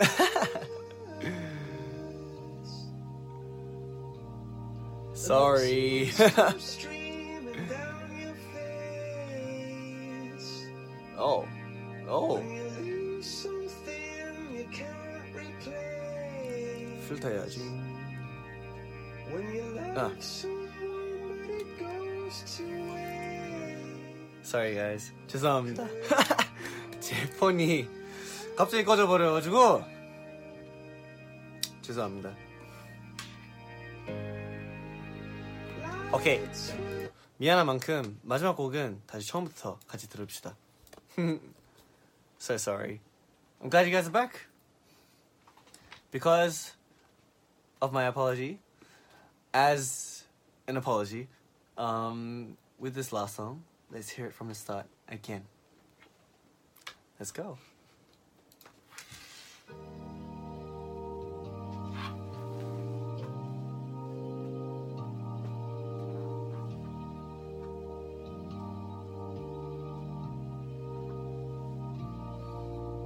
Sorry. oh. Oh. 필터 해야지. 아. Sorry guys. 죄송합니다. 제 폰이 갑자기 꺼져버려가지고 죄송합니다. 오케이. 미안한 만큼 마지막 곡은 다시 처음부터 같이 들읍시다. so sorry. I'm glad you guys are back. Because of my apology, as an apology, um, with this last song, let's hear it from the start again. Let's go.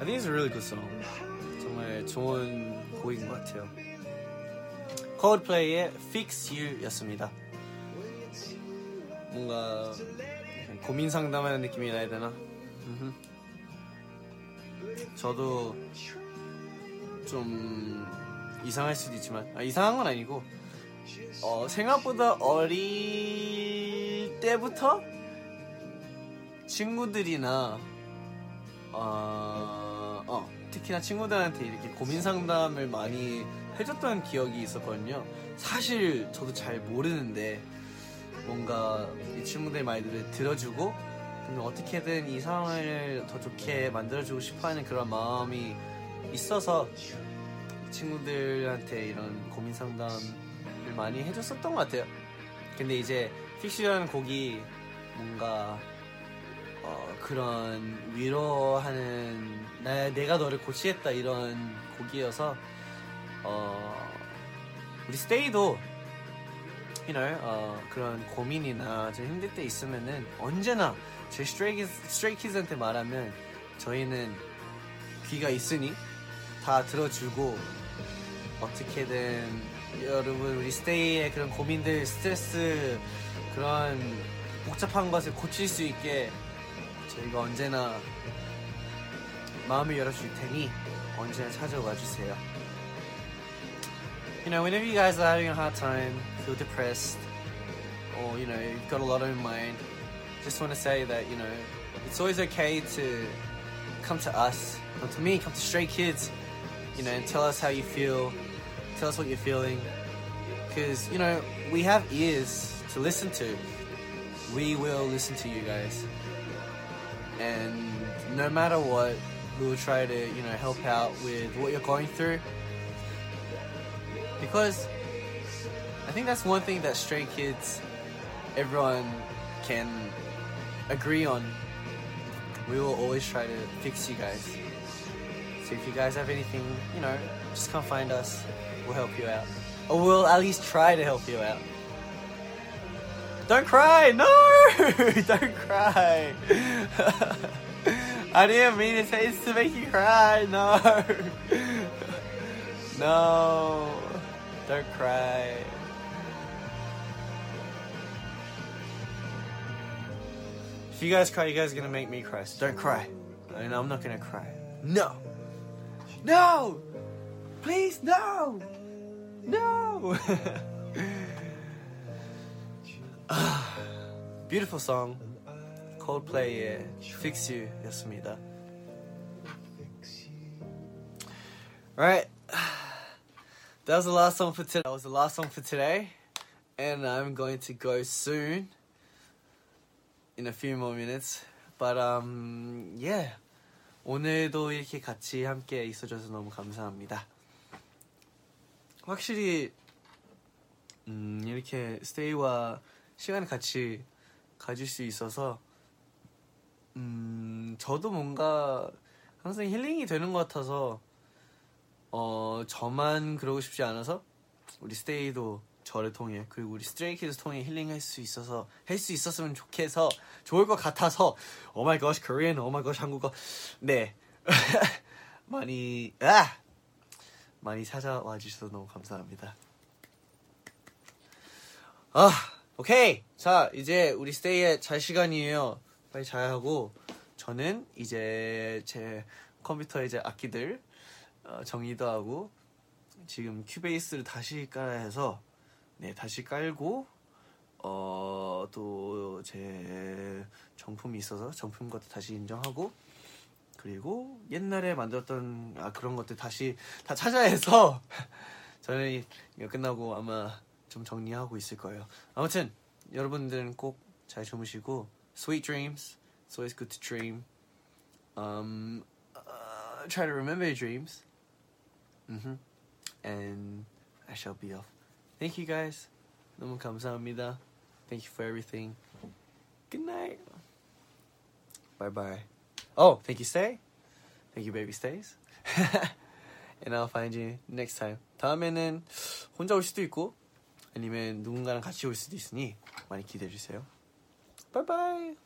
I think it's a really good song. 정말 좋은 곡인 것 같아요. Coldplay의 Fix You였습니다. 뭔가 고민 상담하는 느낌이 나야 되나? 저도 좀 이상할 수도 있지만 아, 이상한 건 아니고 어, 생각보다 어릴 때부터 친구들이나 어, 어, 특히나 친구들한테 이렇게 고민 상담을 많이 해줬던 기억이 있었거든요. 사실 저도 잘 모르는데 뭔가 이 친구들의 말들을 들어주고 근데 어떻게든 이 상황을 더 좋게 만들어주고 싶어하는 그런 마음이 있어서 친구들한테 이런 고민 상담을 많이 해줬었던 것 같아요. 근데 이제 픽시라는 곡이 뭔가 어, 그런 위로하는 나, 내가 너를 고치겠다 이런 곡이어서 어, 우리 스테이도 you know, 어, 그런 고민이나 좀 힘들 때 있으면은 언제나 스트레이키즈, 스트레이키즈한테 말하면 저희는 귀가 있으니 다 들어주고 어떻게든 여러분 우리 스테이의 그런 고민들 스트레스 그런 복잡한 것을 고칠 수 있게 저희가 언제나 마음을 열어줄 테니 언제나 찾아와 주세요. You know, whenever you guys are having a hard time, feel depressed, or you know, you've got a lot on your mind, just want to say that you know, it's always okay to come to us, come to me, come to Stray Kids, you know, and tell us how you feel, tell us what you're feeling, because you know, we have ears to listen to. We will listen to you guys and no matter what, we will try to, you know, help out with what you're going through. Because I think that's one thing that Stray Kids, everyone can agree on. We will always try to fix you guys. So if you guys have anything, you know, just come find us. We'll help you out. Or we'll at least try to help you out. Don't cry! No! Don't cry! I didn't mean to say to make you cry. No! No! Don't cry. If you guys cry, you guys are gonna make me cry. So don't cry. And I'm not gonna cry. No! No! Please, no! No! Ah, Beautiful song. Coldplay의 Fix You 였습니다. Alright. That was the last song for today. That was the last song for today. And I'm going to go soon. In a few more minutes. But um yeah. 오늘도 이렇게 같이 함께 있어줘서 너무 감사합니다. 확실히 음, 이렇게 스테이와 시간을 같이 가질 수 있어서 음, 저도 뭔가 항상 힐링이 되는 것 같아서 어, 저만 그러고 싶지 않아서 우리 스테이도 저를 통해 그리고 우리 스트레이키즈 통해 힐링할 수 있어서 할 수 있었으면 좋겠어. 좋을 것 같아서 오 마이 갓 코리안 오 마이 갓 한국어. 네. 많이 아! 많이 찾아와 주셔서 너무 감사합니다. 아, 오케이. 자, 이제 우리 스테이의 잘 시간이에요. 빨리 자야 하고 저는 이제 제 컴퓨터에 이제 악기들 어, 정리도 하고 지금 큐베이스를 다시 깔아야 해서 네, 다시 깔고 어, 또 제 정품이 있어서 정품 것도 다시 인정하고 그리고 옛날에 만들었던 아 그런 것들 다시 다 찾아야 해서 저는 이거 끝나고 아마 좀 정리하고 있을 거예요. 아무튼 여러분들은 꼭 잘 주무시고 sweet dreams. It's always good to dream. Um, uh, try to remember your dreams. hmm And I shall be off. Thank you guys. 너무 감사합니다. Thank you for everything. Good night. Bye bye. Oh, thank you, Stay. Thank you, baby stays. And I'll find you next time. 다음에는 혼자 올 수도 있고 아니면 누군가랑 같이 올 수도 있으니 많이 기대해 주세요. Bye.